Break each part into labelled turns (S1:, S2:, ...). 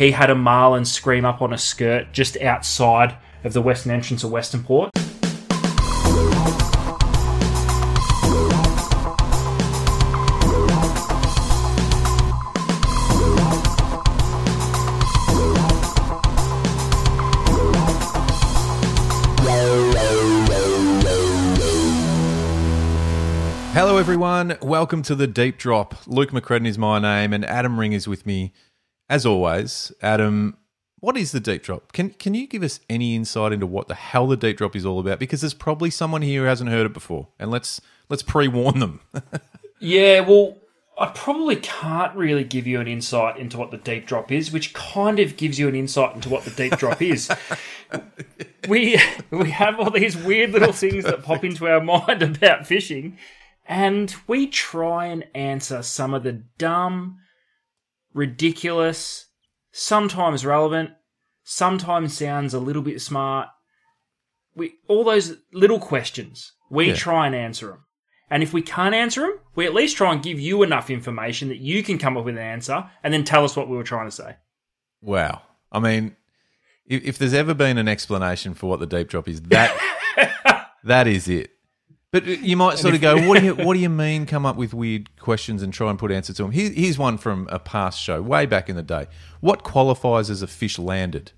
S1: he had a marlin scream up on a skirt just outside of the western entrance of Western Port.
S2: Hello, everyone. Welcome to the Deep Drop. Luke McCredden is my name, and Adam Ring is with me, as always. Adam, what is the Deep Drop? Can Can you give us any insight into what the hell the Deep Drop is all about? Because there's probably someone here who hasn't heard it before, and let's let's pre warn them.
S1: Yeah, well, I probably can't really give you an insight into what the deep drop is, which kind of gives you an insight into what the deep drop is. we we have all these weird little things that pop into our mind about fishing, and we try and answer some of the dumb, ridiculous, sometimes relevant, sometimes sounds a little bit smart. We all those little questions. We
S2: Yeah.
S1: try and answer them. And if we can't answer them, we at least try and give you enough information that you can come up with an answer and then tell us what we were trying to say.
S2: wow. I mean, if, if there's ever been an explanation for what the Deep Drop is, that that is it. But you might sort of go, what do you what do you mean? Come up with weird questions and try and put answers to them. Here, here's one from a past show, way back in the day. What qualifies as a fish landed?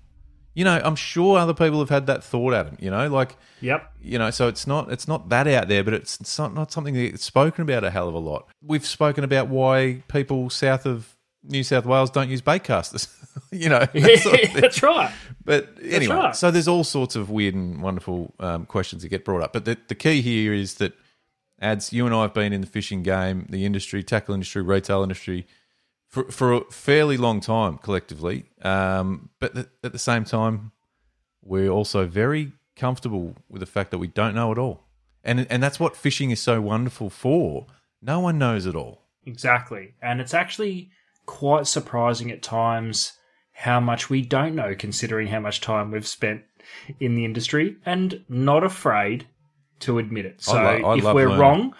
S2: You know, I'm sure other people have had that thought, at Adam. You know, like
S1: Yep.
S2: you know, so it's not it's not that out there, but it's, it's not, not something that's spoken about a hell of a lot. We've spoken about why people south of New South Wales don't use bait casters. you know, that sort of.
S1: That's right.
S2: But anyway,
S1: right.
S2: so there's all sorts of weird and wonderful um, questions that get brought up. But the, the key here is that, ads, you and I have been in the fishing game, the industry, tackle industry, retail industry, for, for a fairly long time collectively. Um, but th- at the same time, we're also very comfortable with the fact that we don't know it all. And, and that's what fishing is so wonderful for. No one knows it all.
S1: Exactly. And it's actually quite surprising at times how much we don't know, considering how much time we've spent in the industry and not afraid to admit it. So
S2: lo- I
S1: if we're
S2: learning.
S1: wrong,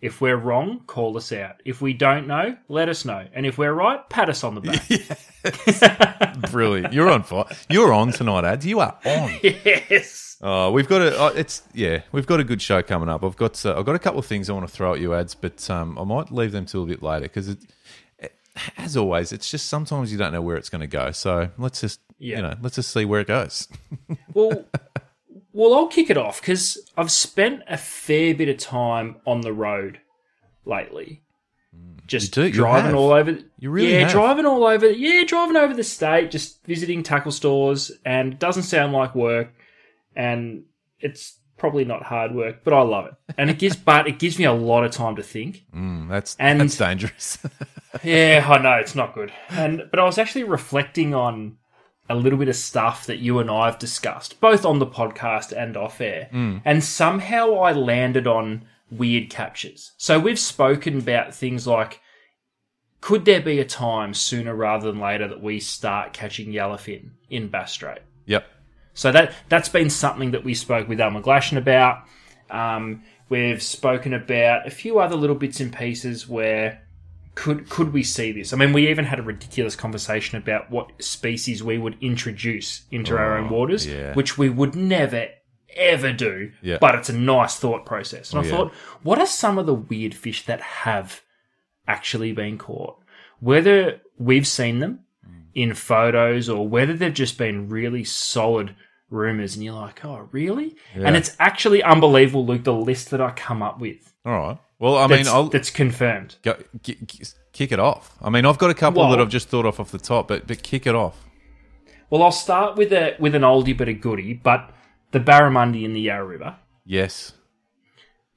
S1: if we're wrong, call us out. If we don't know, let us know. And if we're right, pat us on the back.
S2: Brilliant. You're on fire. You're on tonight, ads. You are on.
S1: yes.
S2: Oh, we've got a. Uh, it's yeah, we've got a good show coming up. I've got uh, I've got a couple of things I want to throw at you, ads, but um, I might leave them till a bit later because, it, as always, it's just sometimes you don't know where it's going to go. So let's just
S1: Yeah.
S2: you know let's just see where it goes.
S1: Well, well, I'll kick it off because I've spent a fair bit of time on the road lately. Just
S2: do,
S1: driving all over.
S2: You really
S1: yeah,
S2: have.
S1: driving all over. Yeah, driving over the state, just visiting tackle stores, and it doesn't sound like work, and it's probably not hard work, but I love it, and it gives, but it gives me a lot of time to think.
S2: Mm, that's
S1: And-
S2: that's dangerous.
S1: Yeah, I know it's not good. And but I was actually reflecting on a little bit of stuff that you and I have discussed, both on the podcast and off air. And somehow I landed on weird captures. So we've spoken about things like could there be a time sooner rather than later that we start catching yellowfin in Bass Strait?
S2: yep.
S1: So that that's been something that we spoke with Al McGlashan about. Um, we've spoken about a few other little bits and pieces where could could we see this? I mean, we even had a ridiculous conversation about what species we would introduce into our own oh, waters,
S2: yeah.
S1: which we would never ever do.
S2: Yeah.
S1: But it's a nice thought process. And I oh,
S2: yeah.
S1: thought, what are some of the weird fish that have actually been caught? Whether we've seen them mm. in photos or whether they've just been really solid rumors and you're like, oh, really? And it's actually unbelievable, Luke, the list that I come up with.
S2: All right. Well, I mean,
S1: That's,
S2: I'll
S1: that's confirmed.
S2: go, ki- ki- kick it off. I mean, I've got a couple
S1: Well-
S2: that I've just thought off off the top, but but kick it off.
S1: Well, I'll start with a with an oldie but a goodie, but the barramundi in the Yarra River.
S2: Yes.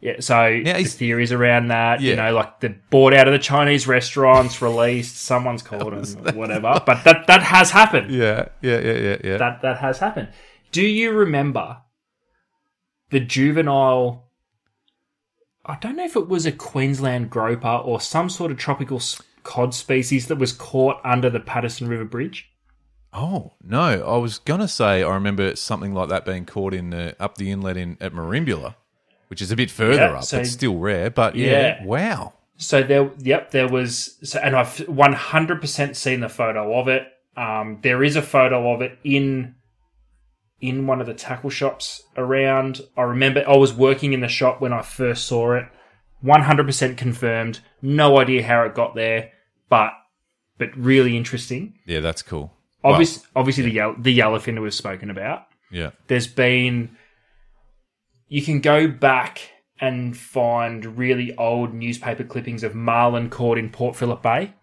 S1: Yeah, so
S2: Now,
S1: the theories around that,
S2: yeah.
S1: you know, like the bought out of the Chinese restaurants, released, someone's called them, whatever. But that that has happened.
S2: Yeah. Yeah. Yeah. Yeah. Yeah.
S1: That that has happened. Do you remember the juvenile? I don't know if it was a Queensland groper or some sort of tropical cod species that was caught under the Patterson River Bridge.
S2: Oh no! I was gonna say I remember something like that being caught in uh, up the inlet in at Merimbula, which is a bit further
S1: Yeah,
S2: up.
S1: so-
S2: it's still rare, but yeah,
S1: Yeah.
S2: wow.
S1: So there, yep, there was, so, and I've one hundred percent seen the photo of it. Um, there is a photo of it in in one of the tackle shops around. I remember I was working in the shop when I first saw it. 100% confirmed. No idea how it got there, but but really interesting.
S2: Yeah, that's cool.
S1: Obviously, obviously the yellow, the yellowfin we've spoken about.
S2: Yeah.
S1: There's been you can go back and find really old newspaper clippings of marlin caught in Port Phillip Bay.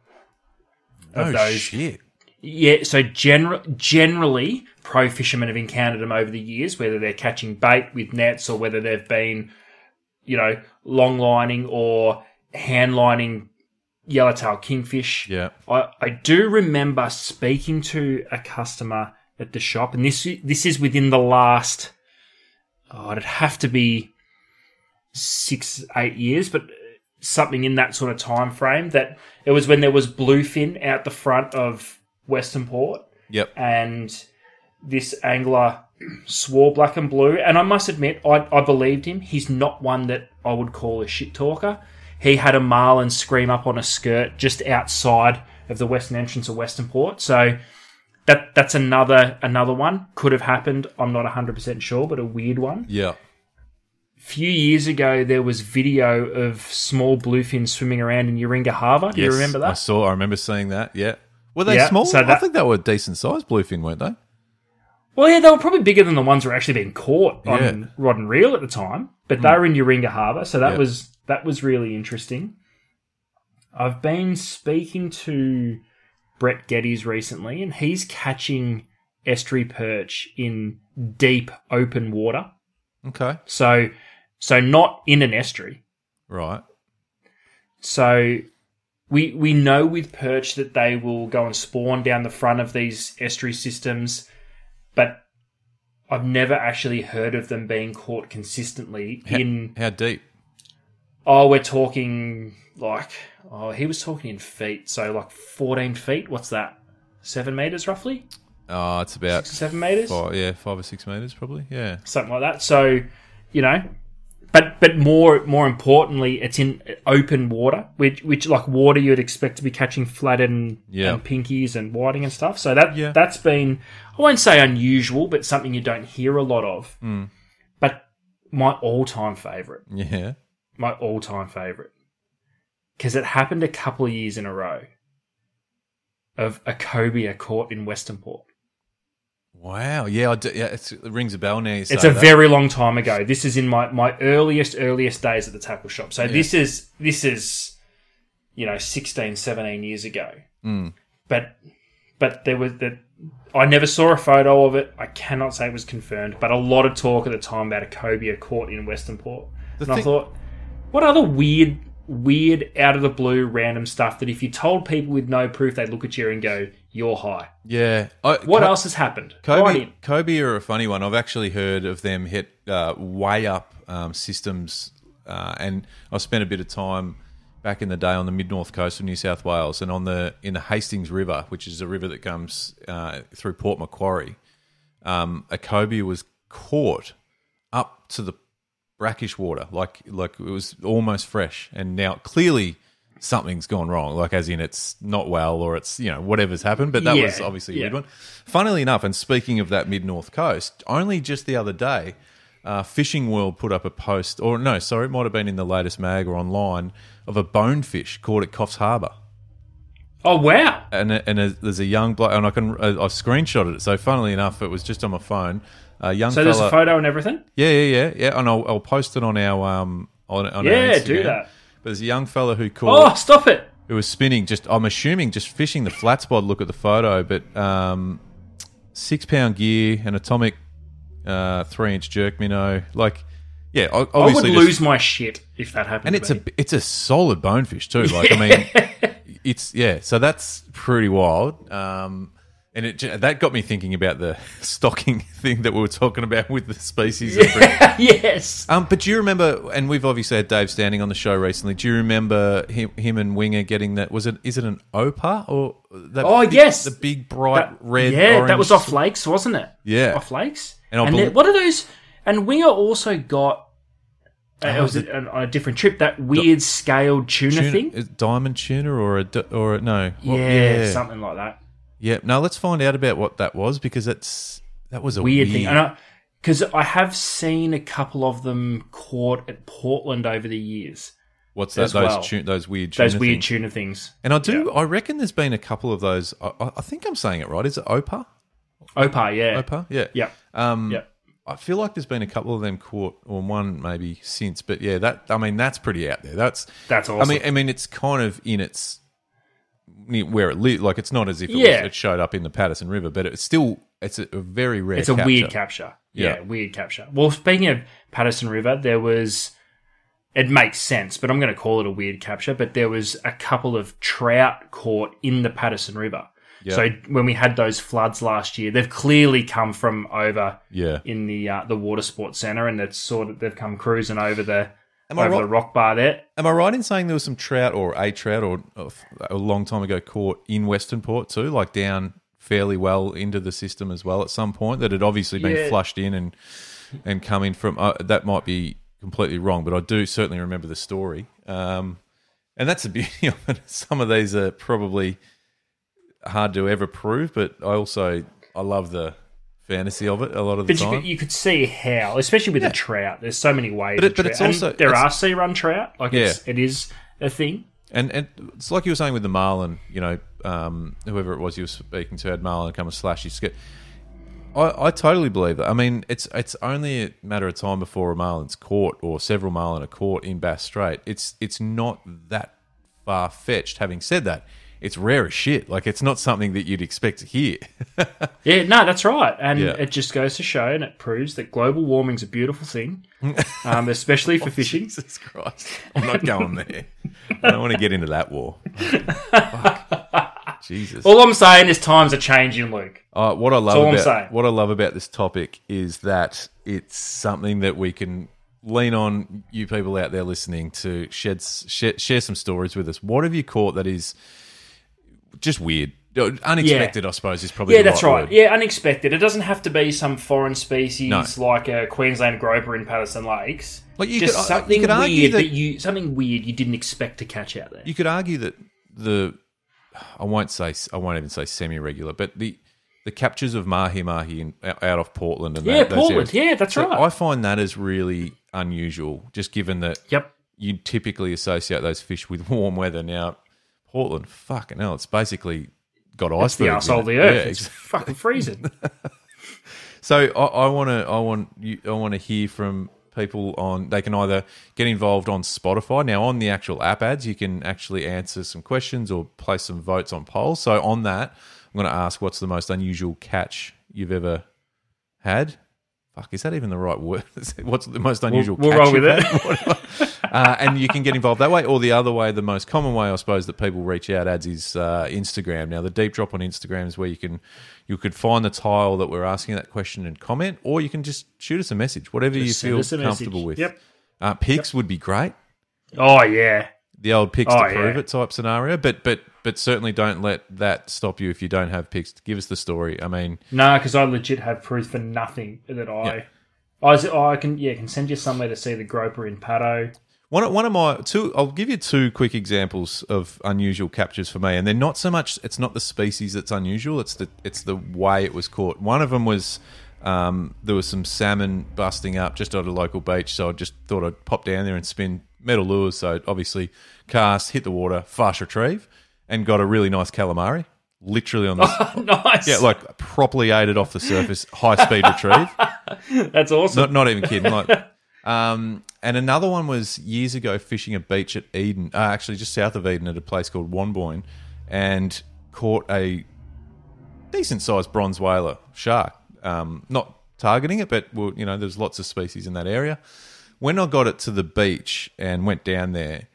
S1: Of
S2: Oh
S1: those
S2: shit.
S1: Yeah, so gener- generally, pro fishermen have encountered them over the years, whether they're catching bait with nets or whether they've been, you know, long lining or hand lining yellowtail kingfish.
S2: Yeah.
S1: I, I do remember speaking to a customer at the shop, and this this is within the last, oh, it'd have to be six eight years, but something in that sort of time frame. That it was when there was bluefin out the front of Western Port,
S2: Yep.
S1: and this angler swore black and blue. And I must admit, I, I believed him. He's not one that I would call a shit talker. He had a marlin scream up on a skirt just outside of the western entrance of Western Port. So that that's another another one. Could have happened. I'm not 100% sure, but a weird one.
S2: Yeah.
S1: A few years ago, there was video of small bluefin swimming around in Uringa Harbour. Do you remember that?
S2: I saw. I remember seeing that. Yeah. Were they
S1: Yeah,
S2: small?
S1: so
S2: I think they were decent sized bluefin, weren't they?
S1: Well, yeah, they were probably bigger than the ones that were actually being caught on
S2: Yeah.
S1: Rod and reel at the time, but they were in Uringa Harbour, so that
S2: Yeah.
S1: was that was really interesting. I've been speaking to Brett Geddes recently, and he's catching estuary perch in deep open water.
S2: Okay.
S1: So, so not in an estuary.
S2: Right.
S1: So we we know with perch that they will go and spawn down the front of these estuary systems, but I've never actually heard of them being caught consistently in
S2: How deep?
S1: oh we're talking like oh he was talking in feet, so like fourteen feet, what's that? Seven meters roughly?
S2: Oh, it's about
S1: Seven meters?
S2: five, yeah, five or six meters, probably. Yeah.
S1: something like that. So, you know, but but more more importantly, it's in open water, which which like water you'd expect to be catching flathead and,
S2: Yeah.
S1: and pinkies and whiting and stuff. So that
S2: Yeah.
S1: that's been I won't say unusual, but something you don't hear a lot of.
S2: Hmm.
S1: But my all time favorite,
S2: Yeah.
S1: my all time favorite, because it happened a couple of years in a row. Of a cobia caught in Western Port.
S2: Wow. Yeah. I do, yeah. It's, it rings a bell now.
S1: It's a
S2: that.
S1: very long time ago. This is in my, my earliest, earliest days at the tackle shop. So this is, this is, you know, 16, 17 years ago.
S2: Mm.
S1: But, but there was that, I never saw a photo of it. I cannot say it was confirmed, but a lot of talk at the time about a cobia caught in Western Port. and I thought, what other weird, weird, out of the blue, random stuff that if you told people with no proof, they'd look at you and go, you're high.
S2: Yeah. I,
S1: What
S2: Co-
S1: else has happened?
S2: Kobe,
S1: Right.
S2: Kobe are a funny one. I've actually heard of them hit uh, way up um, systems, uh, and I spent a bit of time back in the day on the mid north coast of New South Wales, and on the in the Hastings River, which is a river that comes uh, through Port Macquarie. Um, a cobia was caught up to the brackish water, like like it was almost fresh, and now clearly something's gone wrong. Like as in it's not well, or it's you know whatever's happened. But that
S1: Yeah,
S2: was obviously a
S1: yeah.
S2: weird one. Funnily enough, and speaking of that mid north coast, only just the other day, uh, Fishing World put up a post, or no, sorry, it might have been in the latest mag or online of a bonefish caught at Coffs Harbour.
S1: Oh, wow.
S2: And, and a, there's a young bloke, and I can I, I've screenshotted it. So funnily enough, it was just on my phone. A young
S1: So
S2: fella,
S1: there's a photo and everything?
S2: yeah, yeah, yeah, yeah. And I'll, I'll post it on our um on, on
S1: Yeah, do that.
S2: But there's a young fella who caught
S1: Oh, stop it.
S2: it was spinning. Just I'm assuming just fishing the flat spot. Look at the photo, but um, six pound gear, an atomic uh, three inch jerk minnow. Like, yeah,
S1: I would
S2: just-
S1: lose my shit if that happened.
S2: and it's a it's a solid bonefish too. Like, I mean, it's yeah. So that's pretty wild. Um, and it that got me thinking about the stocking thing that we were talking about with the species. of
S1: yes.
S2: Um, but do you remember? And we've obviously had Dave Standing on the show recently. Do you remember him, him and Winger getting that? Was it? Is it an opa or that?
S1: Oh,
S2: big-
S1: yes.
S2: the big bright
S1: That-
S2: red.
S1: Yeah,
S2: orange
S1: that was off lakes, wasn't it?
S2: Yeah.
S1: Off lakes.
S2: And
S1: And, what are those? And Winger also got. Uh, it
S2: Oh,
S1: was
S2: the-
S1: on on a different trip. That weird scaled tuna,
S2: Tuna-
S1: thing.
S2: diamond tuna or a or a, no? What-
S1: yeah, something like that.
S2: Yeah. Now let's find out about what that was because that's that was a
S1: Weird,
S2: weird,
S1: thing. Because I, have seen a couple of them caught at Portland over the years.
S2: What's that? Those
S1: well.
S2: tu- those weird
S1: Those weird
S2: things.
S1: tuna things.
S2: And I do. I reckon there's been a couple of those. I, I- I think I'm saying it right. Is it Opa?
S1: Opar, yeah.
S2: Opa. Yeah.
S1: Yeah.
S2: Um,
S1: Yeah.
S2: I feel like there's been a couple of them caught, or one maybe since. But yeah, that I mean that's pretty out there. That's
S1: That's awesome.
S2: I mean, I mean, it's kind of in its where it lived. Like it's not as if it,
S1: Yeah.
S2: was, it showed up in the Patterson River, but it's still it's a, a very rare.
S1: It's a
S2: capture.
S1: weird capture. Yeah,
S2: Yeah.
S1: weird capture. Well, speaking of Patterson River, there was. It makes sense, but I'm going to call it a weird capture. But there was a couple of trout caught in the Patterson River. So when we had those floods last year, they've clearly come from over
S2: Yeah,
S1: in the uh, the water sports centre, and it's sort of they've come cruising over the
S2: Am I right-
S1: the rock bar there.
S2: Am I right in saying there was some trout or a trout or uh, a long time ago caught in Western Port too, like down fairly well into the system as well at some point that had obviously been
S1: Yeah.
S2: flushed in and and coming from uh, that might be completely wrong, but I do certainly remember the story. Um, and that's the beauty of it. Some of these are probably hard to ever prove, but I also I love the fantasy of it a lot of the
S1: But you
S2: time.
S1: could, you could see how, especially with the trout. There's so many ways.
S2: But it- but it's
S1: And
S2: also-
S1: there
S2: it's-
S1: are sea run trout. Like it's, it is a thing.
S2: And and it's like you were saying with the Marlin, you know, um, whoever it was you were speaking to had Marlin come and slash his skit. I, I totally believe that. I mean, it's it's only a matter of time before a Marlin's caught or several Marlin are caught in Bass Strait. It's it's not that far fetched. Having said that, it's rare as shit. Like it's not something that you'd expect to hear.
S1: Yeah, no, that's right, and
S2: Yeah.
S1: it just goes to show, and it proves that global warming's a beautiful thing, um, especially for fishing.
S2: Jesus Christ, I'm not going there. I don't want to get into that war. Fuck. Jesus.
S1: All I'm saying is times are changing, Luke.
S2: Uh, what I love about what I love about this topic is that it's something that we can lean on you people out there listening to shed, share, share some stories with us. What have you caught that is just weird, Uh, unexpected? I suppose is probably
S1: Yeah, that's
S2: right.
S1: Yeah, unexpected. It doesn't have to be some foreign species
S2: No.
S1: like a Queensland groper in Patterson Lakes.
S2: Like, you
S1: just
S2: could- uh, you
S1: something
S2: could argue
S1: weird
S2: that-
S1: that you something weird you didn't expect to catch out there.
S2: You could argue that the I won't say I won't even say semi regular, but the the captures of mahi mahi in, out of Portland and
S1: Yeah,
S2: that,
S1: Portland. Yeah, that's
S2: So
S1: right.
S2: I find that is really unusual, just given that
S1: Yep.
S2: you typically associate those fish with warm weather. Now, Portland, fucking hell, it's basically got
S1: It's the arsehole of the earth.
S2: Yeah,
S1: it's fucking freezing.
S2: so I want to, I want you, I want to hear from people on. They can either get involved on Spotify. Now, on the actual app ads, you can actually answer some questions or place some votes on polls. So on that, I'm going to ask, what's the most unusual catch you've ever had? Fuck, is that even the right word? What's the most unusual
S1: we'll
S2: catch
S1: roll with
S2: you've
S1: it.
S2: uh, and you can get involved that way, or the other way. The most common way, I suppose, that people reach out ads is uh, Instagram. Now, the deep drop on Instagram is where you can you could find the tile that we're asking that question and comment, or you can just shoot us a message, whatever you feel
S1: a message.
S2: comfortable with.
S1: Yep.
S2: Uh, pics would be great.
S1: Oh yeah.
S2: The old pics
S1: Oh,
S2: to prove
S1: yeah.
S2: it type scenario, but but but certainly don't let that stop you if you don't have pics. Give us the story. I mean,
S1: No, because I legit have proof for nothing that I.
S2: Yeah.
S1: I, I can yeah can send you somewhere to see the groper in Pato.
S2: One one of my two, I'll give you two quick examples of unusual captures for me, and they're not so much. It's not the species that's unusual; it's the it's the way it was caught. One of them was um, there was some salmon busting up just at a local beach, so I just thought I'd pop down there and spin metal lures. So obviously, cast, hit the water, fast retrieve, and got a really nice calamari, literally on the
S1: nice.
S2: yeah, like properly aided off the surface, high speed retrieve.
S1: that's awesome.
S2: Not, not even kidding. Like, um, and another one was years ago fishing a beach at Eden, uh, actually just south of Eden at a place called Wonboyn, and caught a decent sized bronze whaler shark. Um, not targeting it, but well, you know, there's lots of species in that area. When I got it to the beach and went down there,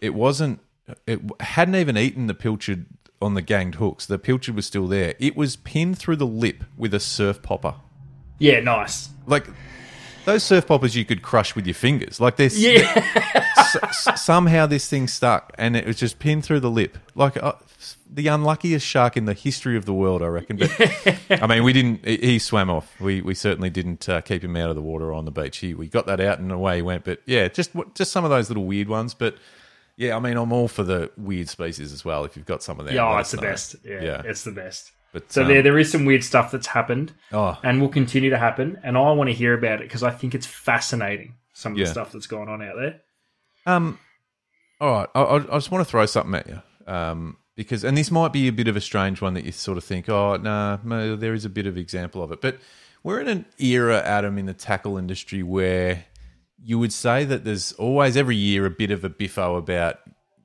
S2: it wasn't. It hadn't even eaten the pilchard on the ganged hooks. The pilchard was still there. It was pinned through the lip with a surf popper
S1: yeah, nice.
S2: like those surf poppers you could crush with your fingers. Like this,
S1: Yeah,
S2: somehow this thing stuck, and it was just pinned through the lip. Like uh, the unluckiest shark in the history of the world, I reckon. But I mean, we didn't. He he swam off. We we certainly didn't uh, keep him out of the water on the beach. He we got that out and away he went. But yeah, just just some of those little weird ones. But yeah, I mean, I'm all for the weird species as well. If you've got some of them,
S1: yeah, oh, it's the
S2: know.
S1: best. Yeah,
S2: Yeah.
S1: it's the best.
S2: But
S1: So
S2: um,
S1: there, there is some weird stuff that's happened
S2: oh,
S1: and will continue to happen, and I want to hear about it because I think it's fascinating. Some of
S2: Yeah.
S1: the stuff that's going on out there.
S2: Um, all right, I, I I just want to throw something at you, um, because and this might be a bit of a strange one that you sort of think, oh, nah, no, there is a bit of example of it, but we're in an era, Adam, in the tackle industry where you would say that there's always every year a bit of a biffo about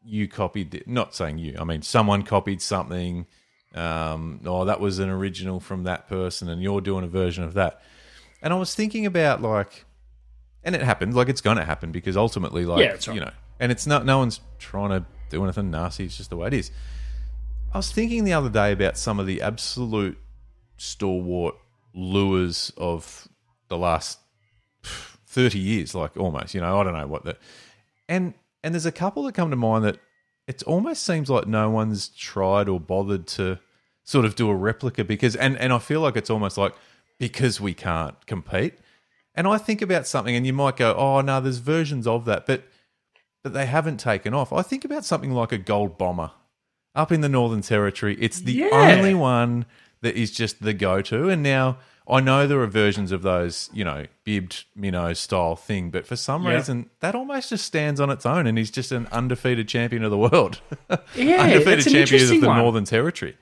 S2: you copied, it. not saying you, I mean someone copied something. Um, oh, that was an original from that person, and you're doing a version of that. And I was thinking about like and it happened like it's going to happen because ultimately like
S1: Yeah, right.
S2: you know and it's not no one's trying to do anything nasty it's just the way it is i was thinking the other day about some of the absolute stalwart lures of the last 30 years like almost you know i don't know what the and and there's a couple that come to mind that it almost seems like no one's tried or bothered to sort of do a replica because and and i feel like it's almost like because we can't compete and I think about something, and you might go, "Oh no, there's versions of that," but but they haven't taken off. I think about something like a gold bomber up in the Northern Territory. It's the
S1: Yeah.
S2: only one that is just the go-to. And now I know there are versions of those, you know, bibbed minnow style thing, but for some
S1: Yeah.
S2: reason that almost just stands on its own, and he's just an undefeated champion of the world,
S1: Yeah,
S2: undefeated champion of the
S1: one.
S2: Northern Territory.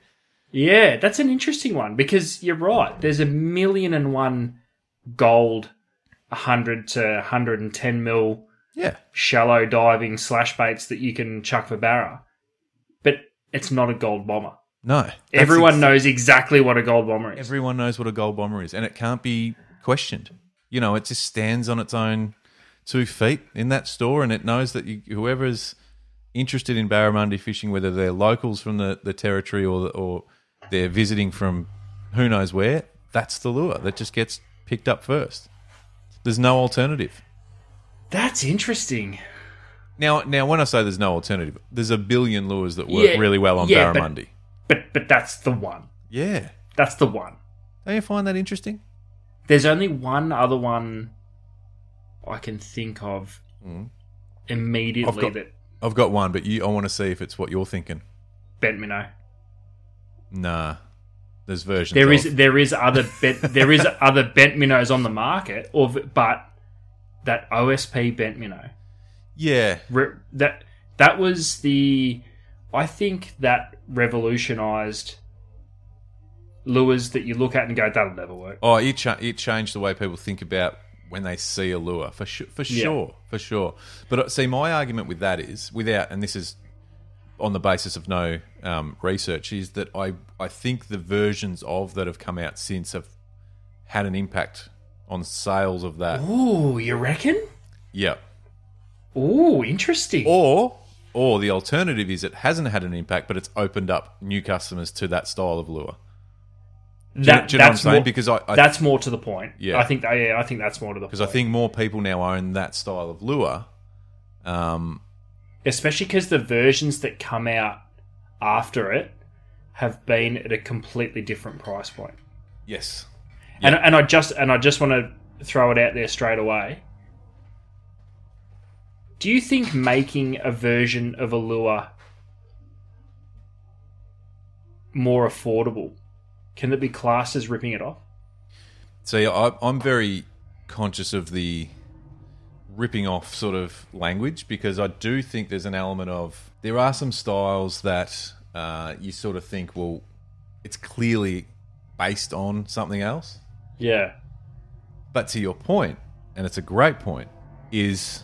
S1: Yeah, that's an interesting one because you're right. There's a million and one gold, 100 to 110 mil
S2: Yeah,
S1: shallow diving slash baits that you can chuck for barra, but it's not a gold bomber.
S2: no,
S1: Everyone knows exactly what a gold bomber is.
S2: Everyone knows what a gold bomber is, and it can't be questioned. You know, it just stands on its own two feet in that store, and it knows that you, whoever's interested in barramundi fishing, whether they're locals from the, the territory or or they're visiting from who knows where, that's the lure that just gets picked up first. There's no alternative.
S1: That's interesting.
S2: Now, now, when I say there's no alternative, there's a billion lures that work
S1: Yeah,
S2: really well on
S1: yeah,
S2: barramundi.
S1: But but that's the one.
S2: Yeah,
S1: That's the one.
S2: don't you find that interesting?
S1: There's only one other one I can think of hmm. immediately
S2: I've got-
S1: that
S2: I've got one, but you, I want to see if it's what you're thinking.
S1: bent minnow.
S2: Nah, there's versions.
S1: There is of. there is other bent, there is other bent minnows on the market, or but that OSP bent minnow
S2: yeah,
S1: re, that that was the I think that revolutionized lures that you look at and go that'll never work.
S2: Oh, it cha- it changed the way people think about when they see a lure for sure, for
S1: Yeah.
S2: sure, for sure. But uh, see, my argument with that is without, and this is on the basis of no um, research, is that I I think the versions of that have come out since have had an impact on sales of that.
S1: Ooh, you reckon?
S2: Yeah.
S1: Ooh, interesting.
S2: Or or the alternative is it hasn't had an impact, but it's opened up new customers to that style of lure. Do you, do you know what I'm
S1: that's
S2: saying?
S1: more-
S2: because I, I
S1: that's more to the point.
S2: Yeah.
S1: I think that, yeah, I think that's more to the point.
S2: because I think more people now own that style of lure. Um,
S1: especially because the versions that come out after it have been at a completely different price point.
S2: yes,
S1: And and I just and I just want to throw it out there straight away. Do you think making a version of a lure more affordable can that be classed as ripping it off?
S2: See, I, I'm very conscious of the ripping off sort of language because I do think there's an element of there are some styles that uh, you sort of think, well, it's clearly based on something else.
S1: Yeah.
S2: But to your point, and it's a great point, is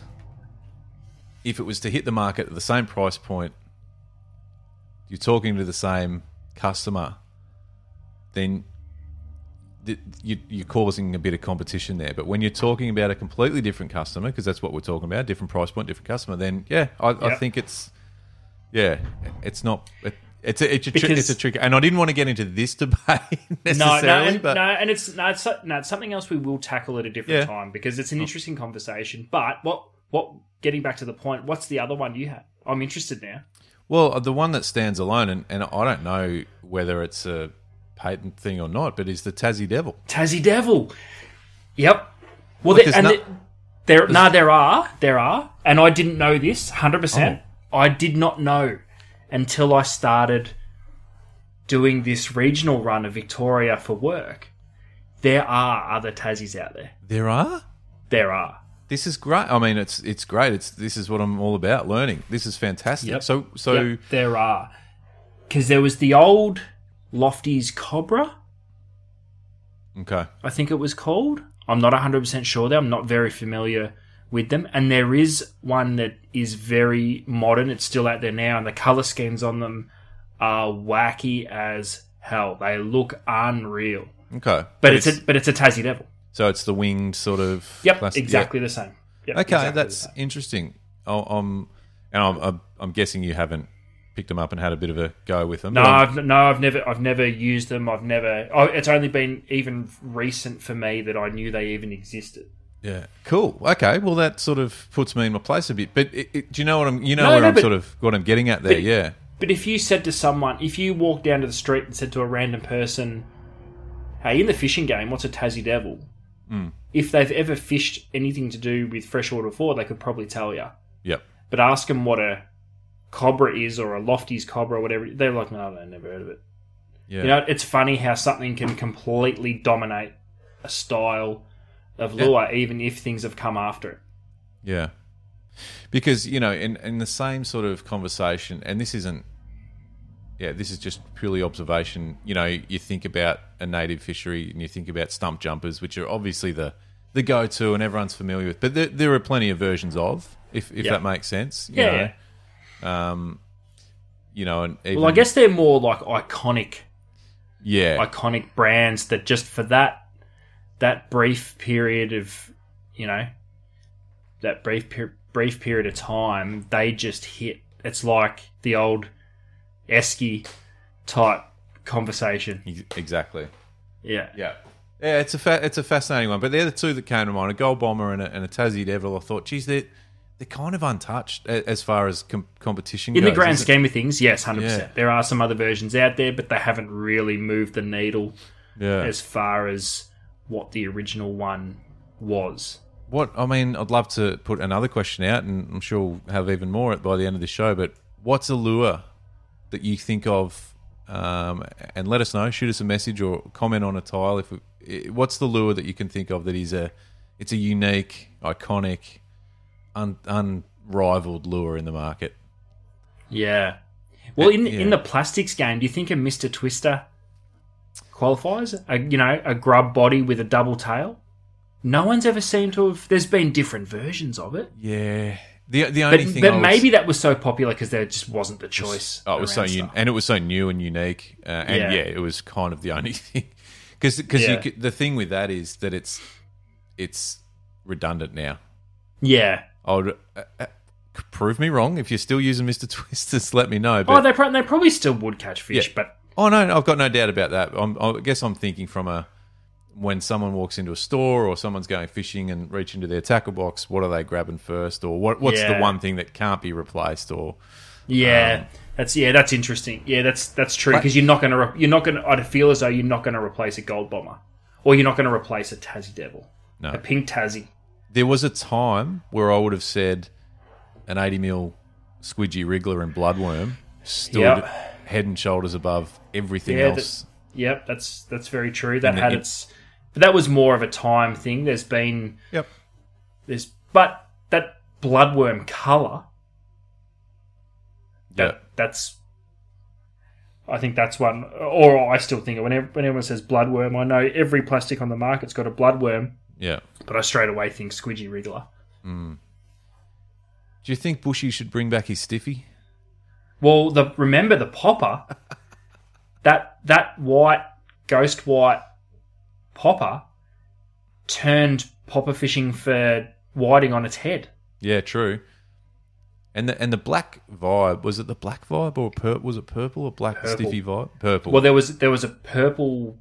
S2: if it was to hit the market at the same price point, you're talking to the same customer, then you're causing a bit of competition there. But when you're talking about a completely different customer, because that's what we're talking about, different price point, different customer, then yeah, I, I think it's yeah, it's not. It, it's a, it's a, tri-
S1: Because-
S2: it's a trick, and I didn't want to get into this debate
S1: No,
S2: necessarily,
S1: no, and,
S2: but
S1: no, and it's no, it's no, it's something else we will tackle at a different
S2: Yeah.
S1: time because it's an oh. interesting conversation. But what what getting back to the point, what's the other one you had? I'm interested now.
S2: Well, uh, the one that stands alone, and, and I don't know whether it's a patent thing or not, but is the Tassie Devil.
S1: Tassie Devil. Yep. Well,
S2: Look,
S1: there, and
S2: no-
S1: the- there, no, there are, there are, and I didn't know this hundred percent.
S2: Oh.
S1: I did not know until I started doing this regional run of Victoria for work, there are other Tassies out there.
S2: There are.
S1: There are.
S2: This is great. I mean, it's it's great. It's this is what I'm all about. Learning. This is fantastic.
S1: Yep.
S2: So so
S1: Yep, there are. Because there was the old Lofty's Cobra,
S2: okay.
S1: I think it was called. I'm not 100% sure there. I'm not very familiar with them. And there is one that is very modern. It's still out there now, and the color schemes on them are wacky as hell. They look unreal.
S2: Okay.
S1: But, it's, a but it's a Tassie Devil.
S2: so it's the winged sort of.
S1: Yep,
S2: plastic-
S1: exactly the same. Yep.
S2: Okay,
S1: exactly
S2: that's
S1: same.
S2: interesting. Oh, um, and I'm, I'm I'm guessing you haven't picked them up and had a bit of a go with them.
S1: No, I've no, I've never, I've never used them. I've never. Oh, it's only been even recent for me that I knew they even existed.
S2: Yeah. Cool. Okay. Well, that sort of puts me in my place a bit. But it, it, do you know what I'm? You know
S1: No,
S2: what
S1: no,
S2: I'm
S1: but-
S2: sort of what I'm getting at there.
S1: but-
S2: yeah.
S1: But if you said to someone, if you walked down to the street and said to a random person, "Hey, in the fishing game, what's a Tassie Devil?"
S2: Hmm.
S1: If they've ever fished anything to do with freshwater before, they could probably tell you.
S2: Yep.
S1: But ask them what a cobra is or a lofty's cobra or whatever. They're like, no, I've never heard of it.
S2: Yeah.
S1: You know, it's funny how something can completely dominate a style of lure, even if things have come after it.
S2: Yeah. Because, you know, in, in the same sort of conversation, and this isn't, yeah, this is just purely observation. You know, you think about a native fishery and you think about stump jumpers, which are obviously the, the go to and everyone's familiar with, but there, there are plenty of versions of, if, if
S1: Yeah.
S2: that makes sense. you
S1: Yeah.
S2: Um, you know, and even,
S1: Well, I guess they're more like iconic
S2: yeah,
S1: iconic brands that just for that that brief period of you know that brief per- brief period of time they just hit it's like the old esky type conversation
S2: exactly.
S1: yeah
S2: Yeah. Yeah, it's a fa- it's a fascinating one. But they're the two that came to mind: a gold bomber and a, and a Tassie Devil. I thought, geez, they're they're kind of untouched as far as com- competition goes.
S1: in
S2: goes.
S1: the grand
S2: isn't it?
S1: scheme of things yes 100%
S2: Yeah.
S1: there are some other versions out there but they haven't really moved the needle
S2: Yeah.
S1: as far as what the original one was
S2: What I mean, I'd love to put another question out, and I'm sure we'll have even more by the end of the show. But what's a lure that you think of? Um, and let us know. Shoot us a message or comment on a tile. If we, what's the lure that you can think of that is a it's a unique, iconic, un, unrivaled lure in the market.
S1: Yeah. Well, in
S2: yeah.
S1: in the plastics game, do you think a Mister Twister qualifies? A you know a grub body with a double tail. No one's ever seemed to have. There's been different versions of it,
S2: Yeah. The the
S1: but
S2: only thing,
S1: but
S2: was-
S1: maybe that was so popular because there just wasn't the choice.
S2: Oh, it was so un- and it was so new and unique, uh, and
S1: Yeah.
S2: yeah. it was kind of the only thing. Because because
S1: Yeah.
S2: the thing with that is that it's it's redundant now.
S1: Yeah.
S2: I would uh, uh, prove me wrong if you're still using Mister Twisters. Let me know.
S1: Oh,
S2: But
S1: they pro- they probably still would catch fish,
S2: Yeah.
S1: but
S2: oh no, I've got no doubt about that. I'm, I guess I'm thinking from a when someone walks into a store or someone's going fishing and reach into their tackle box, what are they grabbing first, or what what's the one thing that can't be replaced, or
S1: yeah,
S2: Um,
S1: that's yeah, that's interesting. Yeah, that's that's true because you're not gonna re- you're not gonna. I'd feel as though you're not gonna replace a gold bomber, or you're not gonna replace a Tassie Devil,
S2: no.
S1: a pink Tassie.
S2: There was a time where I would have said an 80 mil squidgy wriggler and bloodworm stood
S1: Yep.
S2: head and shoulders above everything
S1: Yeah,
S2: else.
S1: Yep, that's that's very true. That
S2: And
S1: had
S2: it-
S1: its, but that was more of a time thing. There's been
S2: Yep.
S1: there's, but that bloodworm color, that
S2: Yep.
S1: that's, I think that's one. Or I still think it. Whenever when everyone says bloodworm, I know every plastic on the market's got a bloodworm,
S2: Yeah.
S1: but I straight away think squidgy wriggler.
S2: Do you think Bushy should bring back his stiffy?
S1: Well, the remember the popper, that that white ghost white popper turned popper fishing for whiting on its head.
S2: Yeah, true. And the and the black vibe was it the black vibe or pur- was it purple or black
S1: Purple.
S2: stiffy vibe? Purple.
S1: Well, there was there was a purple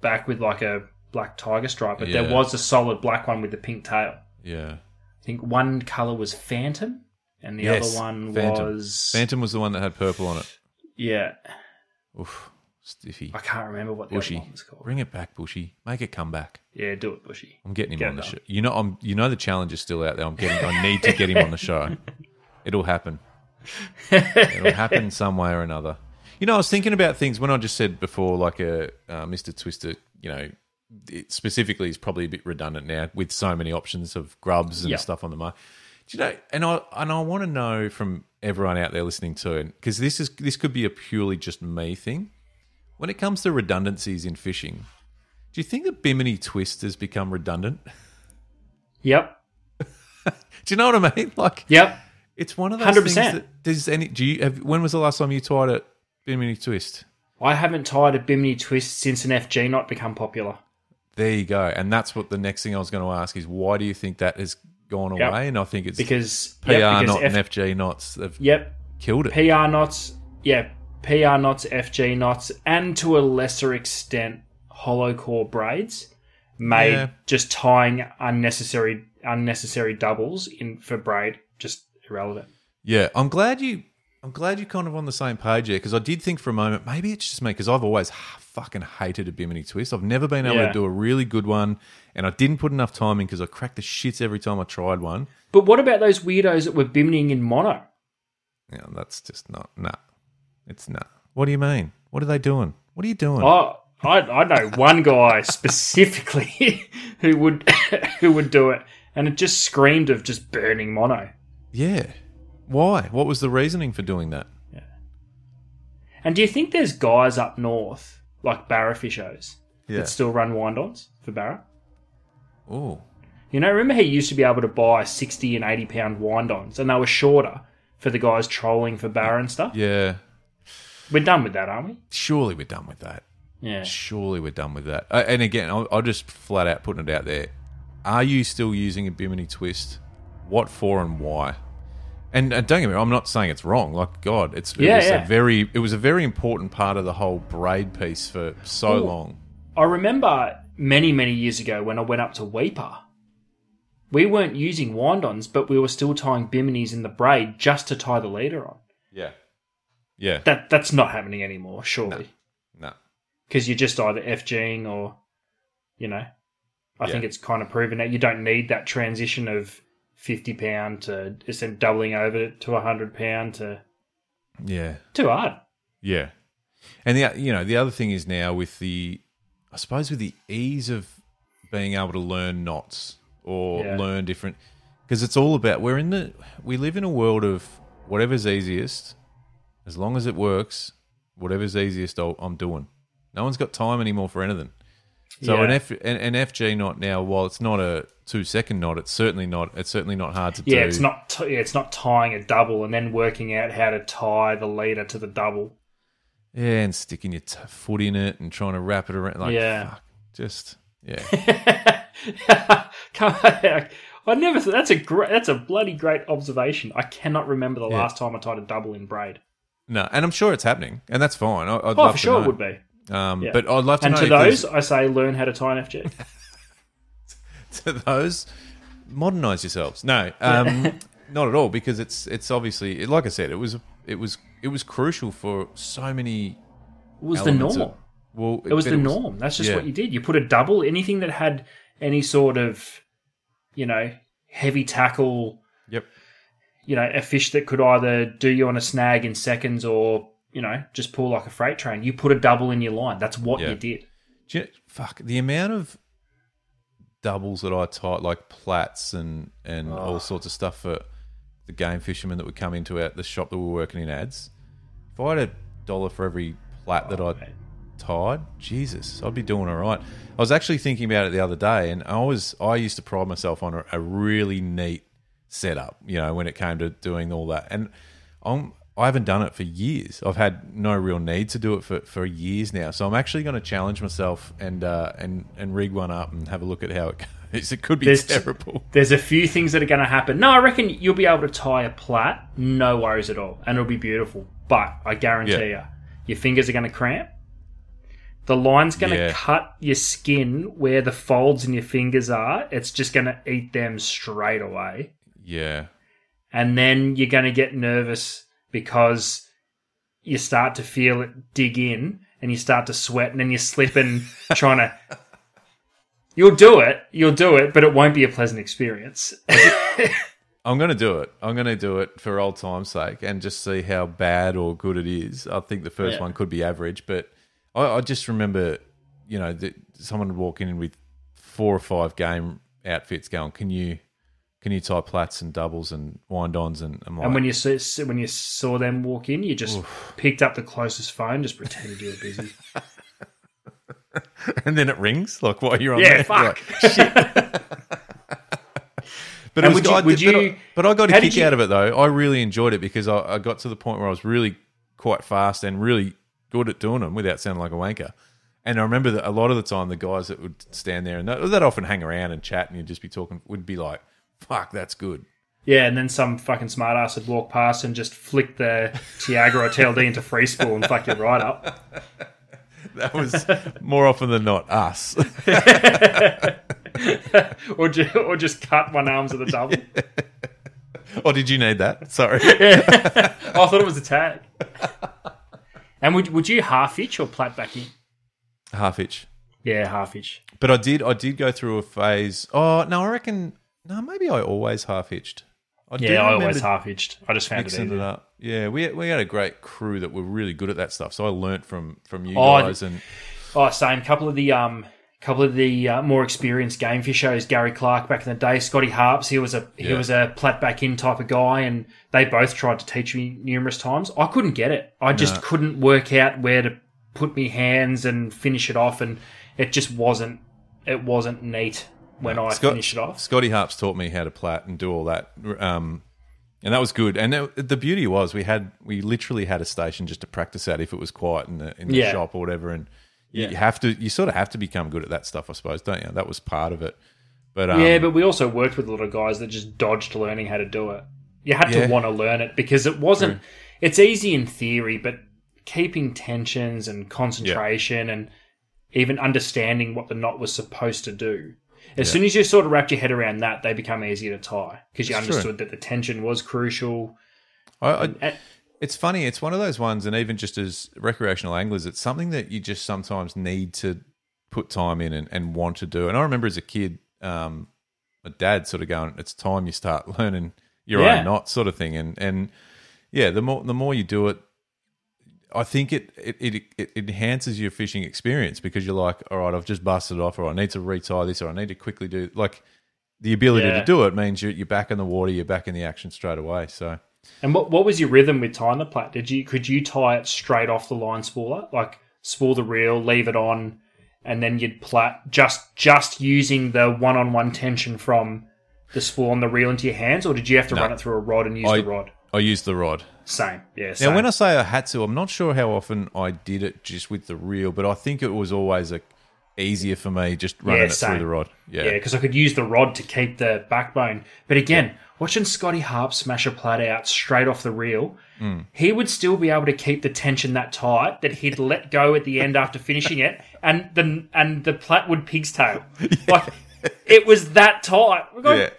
S1: back with like a black tiger stripe, but there
S2: Yeah.
S1: was a solid black one with the pink tail.
S2: yeah.
S1: I think one color was Phantom, and the
S2: Yes,
S1: other one
S2: Phantom.
S1: was
S2: Phantom was the one that had purple on it.
S1: Yeah,
S2: Oof, stiffy.
S1: I can't remember what the
S2: Bushy.
S1: other one was called.
S2: Bring it back, Bushy. Make it come back.
S1: Yeah, do it, Bushy.
S2: I'm getting him
S1: Get
S2: on the show. You know, I'm. You know, the challenge is still out there. I'm getting. I need to get him on the show. It'll happen. It'll happen some way or another. You know, I was thinking about things when I just said before, like a uh, Mr. Twister. You know, it specifically is probably a bit redundant now with so many options of grubs and
S1: Yeah.
S2: stuff on the market. Do you know? And I and I want to know from everyone out there listening to it because this is this could be a purely just me thing. When it comes to redundancies in fishing, do you think that Bimini Twist has become redundant?
S1: Yep.
S2: Do you know what I mean? Like,
S1: Yep.
S2: it's one of those
S1: 100%.
S2: things that does any. Do you? Have, when was the last time you tied a Bimini Twist?
S1: I haven't tied a Bimini twist since an FG knot become popular.
S2: There you go. And that's what the next thing I was going to ask is why do you think that has gone away?
S1: Yep.
S2: And I think it's
S1: Because
S2: PR
S1: yep, because
S2: not
S1: F-
S2: and FG knots have
S1: Yep.
S2: killed it.
S1: PR knots, yeah, PR knots, FG knots, and to a lesser extent, hollow core braids made
S2: Yeah.
S1: just tying unnecessary unnecessary doubles in for braid just irrelevant.
S2: Yeah, I'm glad you. I'm glad you're kind of on the same page here because I did think for a moment maybe it's just me because I've always fucking hated a Bimini twist. I've never been able
S1: Yeah.
S2: to do a really good one, and I didn't put enough time in because I cracked the shits every time I tried one.
S1: But what about those weirdos that were bimmening in mono?
S2: Yeah, that's just not nah. It's not. What do you mean? What are they doing? What are you doing?
S1: Oh, I, I know one guy specifically who would who would do it, and it just screamed of just burning mono.
S2: Yeah. Why? What was the reasoning for doing that?
S1: And do you think there's guys up north like barrafishos
S2: Yeah.
S1: that still run wind-ons for barra?
S2: Oh.
S1: You know, remember he used to be able to buy 60 and 80 pound wind-ons and they were shorter for the guys trolling for barra and stuff?
S2: Yeah.
S1: We're done with that, aren't we?
S2: Surely we're done with that.
S1: Yeah.
S2: Surely we're done with that. Uh, and again, I'll, I'll just flat out putting it out there. Are you still using a Bimini twist? What for and why? And, and don't get me wrong, I'm not saying it's wrong. Like God, it's it
S1: Yeah,
S2: was
S1: yeah.
S2: a very it was a very important part of the whole braid piece for so
S1: Ooh.
S2: long.
S1: I remember many, many years ago when I went up to Weipa, we weren't using wind-ons, but we were still tying biminis in the braid just to tie the leader on.
S2: Yeah. Yeah.
S1: That That's not happening anymore, surely.
S2: No.
S1: because you're just either FGing or, you know, I
S2: Yeah.
S1: think it's kind of proven that you don't need that transition of fifty pound to just doubling over to hundred pound to
S2: Yeah.
S1: too hard.
S2: Yeah, and the you know the other thing is now with the I suppose with the ease of being able to learn knots or
S1: Yeah.
S2: learn different because it's all about we're in the we live in a world of whatever's easiest as long as it works whatever's easiest I'll, I'm doing. No one's got time anymore for anything. So
S1: Yeah.
S2: an F an, an FG knot now, while it's not a two second knot, it's certainly not it's certainly not hard to
S1: Yeah,
S2: do.
S1: it's not t- yeah, it's not tying a double and then working out how to tie the leader to the double.
S2: Yeah, and sticking your t- foot in it and trying to wrap it around. Like,
S1: Yeah.
S2: fuck, just yeah.
S1: Come on, I never. That's a great. That's a bloody great observation. I cannot remember the
S2: Yeah.
S1: last time I tied a double in braid.
S2: No, and I'm sure it's happening, and that's fine. I, I'd
S1: Oh,
S2: love
S1: for
S2: to
S1: sure it would be.
S2: Um,
S1: Yeah.
S2: But I'd love to
S1: And to those, I say learn how to tie an FG.
S2: to those, modernize yourselves. No, um, not at all, because it's it's obviously like I said, it was it was it was crucial for so many.
S1: It was the norm.
S2: of- well,
S1: It was
S2: but
S1: the norm. That's just
S2: yeah.
S1: what you did. You put a double, anything that had any sort of, you know, heavy tackle,
S2: Yep.
S1: you know, a fish that could either do you on a snag in seconds or, you know, just pull like a freight train. You put a double in your line. That's what
S2: Yeah.
S1: you did.
S2: Do you- fuck the amount of doubles that I tied, like plats and and
S1: Oh.
S2: all sorts of stuff for the game fishermen that would come into our, the shop that we were working in ads. If I had a dollar for every plat that oh,
S1: I
S2: tied, Jesus, I'd be doing all right. I was actually thinking about it the other day, and I was I used to pride myself on a, a really neat setup. You know, when it came to doing all that, and I'm. I haven't done it for years. I've had no real need to do it for, for years now. So I'm actually going to challenge myself and uh, and and rig one up and have a look at how it goes. It could be
S1: There's-
S2: terrible.
S1: There's a few things that are going to happen. No, I reckon you'll be able to tie a plait, no worries at all, and it'll be beautiful. But I guarantee
S2: Yeah.
S1: you, your fingers are going to cramp. The line's going to
S2: Yeah.
S1: cut your skin where the folds in your fingers are. It's just going to eat them straight away.
S2: Yeah,
S1: And then you're going to get nervous because you start to feel it dig in and you start to sweat and then you're slipping trying to. You'll do it, you'll do it, but it won't be a pleasant experience.
S2: I'm going to do it. I'm going to do it for old time's sake and just see how bad or good it is. I think the first
S1: Yeah.
S2: one could be average, but I, I just remember, you know, that someone would walk in with four or five game outfits going, can you can you tie plats and doubles and wind-ons? And I'm like,
S1: And when you saw, when you saw them walk in, you just picked up the closest phone, just pretended you were busy.
S2: and then it rings like while you're on
S1: yeah,
S2: there.
S1: fuck.
S2: Like, but it was,
S1: would you-
S2: I
S1: would
S2: did- but,
S1: you-
S2: I, but I got a kick
S1: you-
S2: out of it though. I really enjoyed it because I, I got to the point where I was really quite fast and really good at doing them without sounding like a wanker. And I remember that a lot of the time, the guys that would stand there and that, that often hang around and chat, and you'd just be talking, would be like, "Fuck, that's good."
S1: Yeah, and then some fucking smartass would walk past and just flick the Tiagra or TLD into free spool and fuck you right up.
S2: That was more often than not us.
S1: or, ju- or just cut one arms of the double.
S2: or did you need that? Sorry.
S1: Oh, I thought it was a tag. And would would you half hitch or plat back in?
S2: Half hitch.
S1: Yeah, half hitch.
S2: But I did. I did go through a phase. Oh no, I reckon. No, maybe I always half hitched. I
S1: Yeah, I always half hitched. I just found it
S2: mixing
S1: easy.
S2: it up. Yeah, we we had a great crew that were really good at that stuff. So I learnt from from you
S1: Oh,
S2: guys and
S1: Oh, same. Couple of the um, couple of the uh, more experienced game fishers, Gary Clark back in the day, Scotty Harps. He was a he
S2: Yeah.
S1: was a plat back in type of guy, and they both tried to teach me numerous times. I couldn't get it. I just
S2: No.
S1: couldn't work out where to put me hands and finish it off, and it just wasn't it wasn't neat when I
S2: Scott-
S1: finished it off.
S2: Scotty Harps taught me how to plat and do all that. Um, and that was good. And it, the beauty was we had we literally had a station just to practice at if it was quiet in the in the
S1: Yeah.
S2: shop or whatever. And
S1: Yeah.
S2: you have to you sort of have to become good at that stuff, I suppose, don't you? That was part of it. But um,
S1: yeah, but we also worked with a lot of guys that just dodged learning how to do it. You had
S2: Yeah.
S1: to want to learn it because it wasn't. It's easy in theory, but keeping tensions and concentration and even understanding what the knot was supposed to do. As soon as you sort of wrapped your head around that, they become easier to tie because you
S2: It's true.
S1: understood that the tension was crucial.
S2: I, I,
S1: And-
S2: It's funny. It's one of those ones, and even just as recreational anglers, it's something that you just sometimes need to put time in and, and want to do. And I remember as a kid, um, my dad sort of going, "It's time you start learning your
S1: Yeah.
S2: own knot," sort of thing. And and yeah, the more the more you do it, I think it it, it it enhances your fishing experience because you're like, all right, I've just busted off, or I need to retie this, or I need to quickly do like the ability
S1: Yeah.
S2: to do it means you're, you're back in the water, you're back in the action straight away. So.
S1: And what what was your rhythm with tying the plait? Did you could you tie it straight off the line spooler, like spool the reel, leave it on, and then you'd plait just just using the one on one tension from the spool on the reel into your hands, or did you have to run it through a rod and use
S2: I-
S1: the rod?
S2: I use the rod.
S1: Same, yeah. Same.
S2: Now, when I say I had to, I'm not sure how often I did it just with the reel, but I think it was always a, easier for me just running
S1: Yeah,
S2: it through the rod. Yeah.
S1: yeah, because I could use the rod to keep the backbone. But again, watching Scotty Harp smash a plat out straight off the reel,
S2: Hmm.
S1: he would still be able to keep the tension that tight that he'd let go at the end after finishing it, and the and the plait would pig's tail. Like it was that tight. We're going,
S2: Yeah.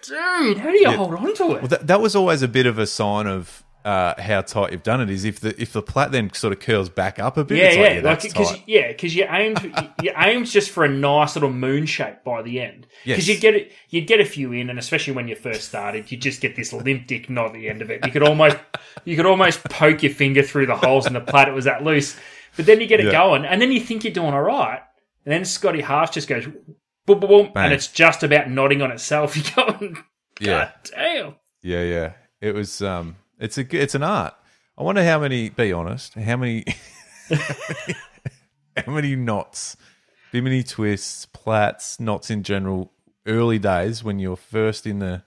S1: dude, how do you hold on to it?
S2: Well, that, that was always a bit of a sign of uh, how tight you've done it. Is if the if the plat then sort of curls back up a bit,
S1: yeah, yeah, like because
S2: tight.
S1: yeah, because you aimed you, you aimed just for a nice little moon shape by the end. Because
S2: Yes.
S1: you'd get it, you'd get a few in, and especially when you first started, you just get this limp dick knot at the end of it. You could almost you could almost poke your finger through the holes in the plait. It was that loose, but then you get it
S2: Yeah.
S1: going, and then you think you're doing all right, and then Scotty Half just goes boom, boom, boom,
S2: Bang.
S1: and it's just about nodding on itself. You're going, God
S2: Yeah.
S1: damn.
S2: Yeah, yeah. It was um it's a it's an art. I wonder how many be honest, how many how many knots, bimini twists, plats, knots in general, early days when you're first in the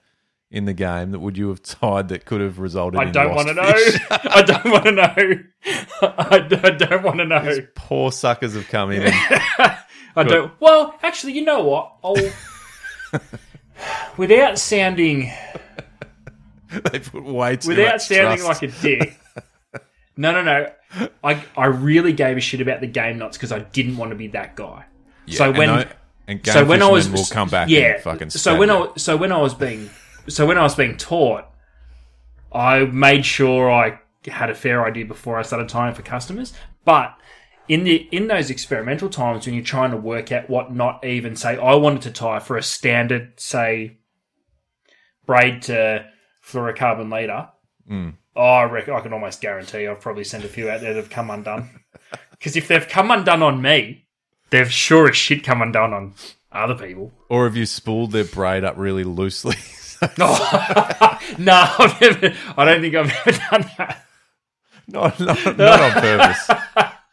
S2: in the game that would you have tied that could have resulted
S1: I
S2: in
S1: don't want to know. I don't want to know. I don't, I don't want to know.
S2: Poor suckers have come in
S1: I don't. Well, actually, you know what? I'll, without sounding
S2: they put way too
S1: without sounding
S2: trust.
S1: like a dick. No, no, no. I I really gave a shit about the game knots because I didn't want to be that guy.
S2: Yeah,
S1: so
S2: and
S1: when
S2: and game
S1: so when I was
S2: will come back
S1: yeah.
S2: and fucking
S1: so when. I so when I was being so when I was being taught, I made sure I had a fair idea before I started tying for customers. But in the in those experimental times when you're trying to work out what not even say, I wanted to tie for a standard say braid to fluorocarbon leader,
S2: Hmm.
S1: oh, I reckon I can almost guarantee I've probably sent a few out there that have come undone. Because if they've come undone on me, they've sure as shit come undone on other people.
S2: Or have you spooled their braid up really loosely?
S1: Oh, no, I've never, I don't think I've ever done that.
S2: not, not, not on purpose.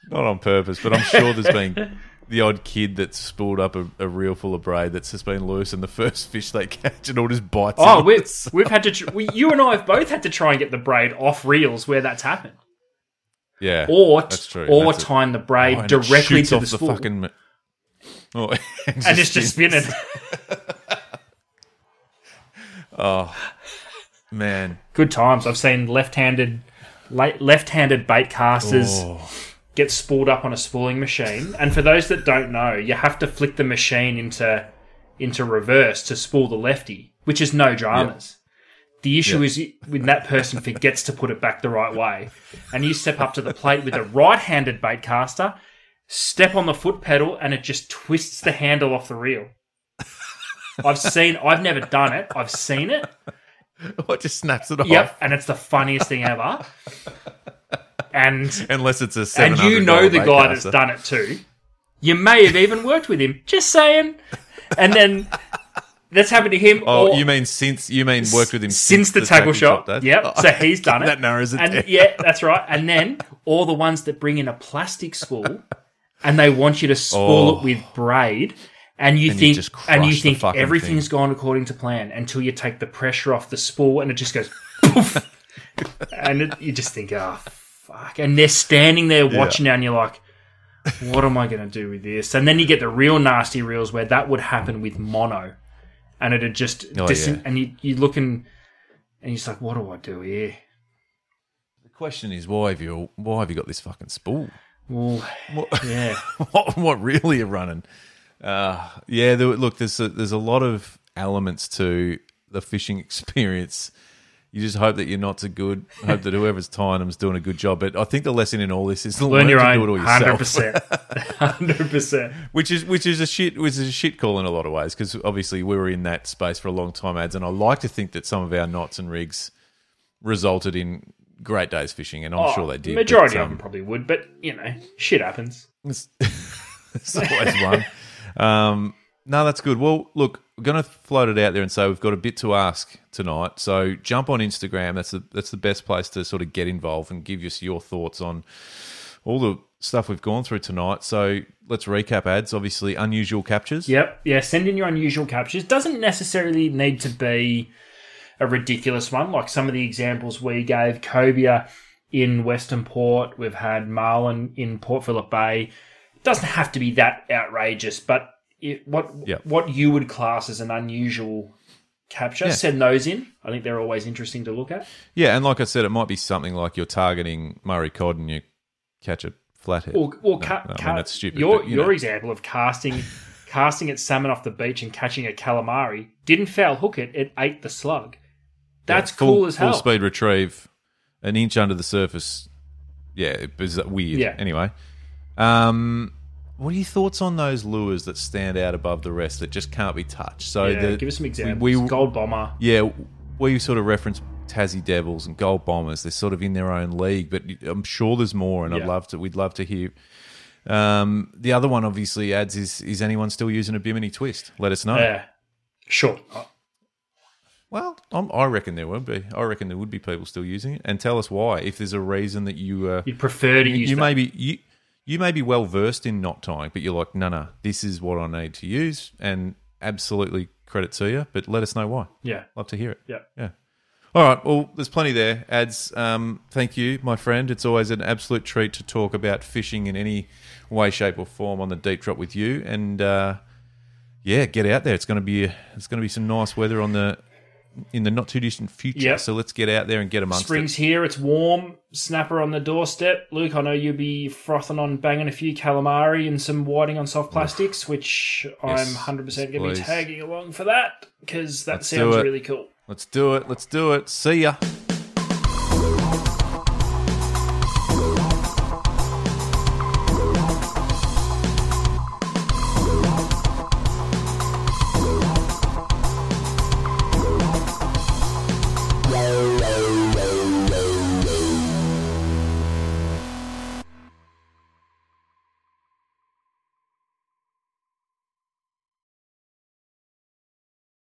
S2: not on purpose, but I'm sure there's been the odd kid that's spooled up a, a reel full of braid that's just been loose, and the first fish they catch, and all just bites.
S1: Oh, we've, we've had to, tr- we, you and I have both had to try and get the braid off reels where that's happened.
S2: yeah,
S1: Or, t-
S2: that's true.
S1: or
S2: That's it.
S1: tying the braid
S2: Oh,
S1: directly to
S2: off
S1: the spool.
S2: fucking. Oh, and,
S1: and it's just spinning.
S2: oh Man,
S1: Good times. I've seen left-handed, left-handed bait casters
S2: oh,
S1: get spooled up on a spooling machine. And for those that don't know, you have to flick the machine into into reverse to spool the lefty, which is no dramas. The issue
S2: Yeah.
S1: is when that person forgets to put it back the right way, and you step up to the plate with a right-handed bait caster, step on the foot pedal, and it just twists the handle off the reel. I've seen. I've never done it. I've seen it.
S2: it just snaps it off.
S1: Yep, and it's the funniest thing ever. And
S2: Unless it's a
S1: and you know the guy that's done it too. You may have even worked with him. Just saying. And then that's happened to him.
S2: Oh,
S1: or
S2: you mean since you mean worked with him
S1: since the tackle shop?
S2: days?
S1: Yep.
S2: Oh,
S1: so he's done it.
S2: that narrows it
S1: and
S2: down.
S1: yeah, that's right. And then all the ones that bring in a plastic spool and they want you to spool
S2: Oh.
S1: it with braid. And you
S2: And you
S1: think,
S2: just
S1: and you
S2: the
S1: think everything's gone according to plan until you take the pressure off the spool, and it just goes poof, and it, you just think, oh fuck! And they're standing there watching, and you're like, what am I going to do with this? And then you get the real nasty reels where that would happen with mono, and it'd just
S2: Oh,
S1: dis-
S2: yeah.
S1: and you you looking, and you're just like, what do I do here?
S2: The question is, why have you why have you got this fucking spool?
S1: Well, yeah,
S2: what, what really are running? Uh, yeah, there, look, there's a, there's a lot of elements to the fishing experience. You just hope that your knots are good. Hope that whoever's tying them's doing a good job. But I think the lesson in all this is to
S1: learn your
S2: to
S1: own,
S2: do it all
S1: Hundred percent, hundred percent.
S2: which is which is a shit which is a shit call in a lot of ways because obviously we were in that space for a long time ads and I like to think that some of our knots and rigs resulted in great days fishing and I'm sure they did. but,
S1: Majority of
S2: um,
S1: them probably would, but you know, shit happens.
S2: It's, it's always one. Um, no, that's good. Well, look, we're going to float it out there and say we've got a bit to ask tonight. So jump on Instagram. That's the that's the best place to sort of get involved and give us your thoughts on all the stuff we've gone through tonight. So let's recap ads. Obviously, unusual captures.
S1: Yep, yeah. Send in your unusual captures. Doesn't necessarily need to be a ridiculous one, like some of the examples we gave. Cobia in Western Port. We've had Marlin in Port Phillip Bay. Doesn't have to be that outrageous, but it, what
S2: Yep.
S1: what you would class as an unusual capture,
S2: Yeah.
S1: send those in. I think they're always interesting to look at.
S2: Yeah, and like I said, it might be something like you're targeting Murray cod and you catch a flathead.
S1: Or, or
S2: No,
S1: ca-
S2: no, I mean, that's stupid,
S1: Your
S2: but, you
S1: your
S2: know.
S1: example of casting casting at salmon off the beach and catching a calamari didn't foul hook it; it ate the slug. That's
S2: full,
S1: cool as hell.
S2: Full speed retrieve, an inch under the surface. Yeah, it was weird.
S1: Yeah.
S2: Anyway, um, what are your thoughts on those lures that stand out above the rest that just can't be touched? So
S1: Yeah,
S2: the,
S1: give us some examples.
S2: We, we,
S1: Gold bomber.
S2: yeah, we sort of reference Tassie Devils and Gold Bombers. They're sort of in their own league, but I'm sure there's more, and I'd love to. We'd love to hear. Um, the other one obviously Ads is is anyone still using a Bimini twist? Let us know.
S1: Yeah, sure.
S2: Well, I'm, I reckon there would be. I reckon there would be people still using it, and tell us why. If there's a reason that you uh,
S1: You'd prefer to
S2: you,
S1: use
S2: you
S1: that.
S2: may be you you may be well versed in knot tying, but you're like, no, no, this is what I need to use, and absolutely credit to you. But let us know why.
S1: Yeah,
S2: Love to hear it.
S1: yeah.
S2: Yeah. All right. Well, there's plenty there. Ads. Um, thank you, my friend. It's always an absolute treat to talk about fishing in any way, shape, or form on the deep drop with you. And uh, yeah, get out there. It's going to be it's going to be some nice weather on the in the not too distant future.
S1: Yep.
S2: So let's get out there and get amongst
S1: Spring's
S2: it.
S1: here. It's warm. Snapper on the doorstep. Luke, I know you'll be frothing on banging a few calamari and some whiting on soft plastics, which
S2: Yes.
S1: I'm 100% going to be tagging along for that because that
S2: Let's
S1: sounds really cool.
S2: Let's do it. Let's do it. See ya.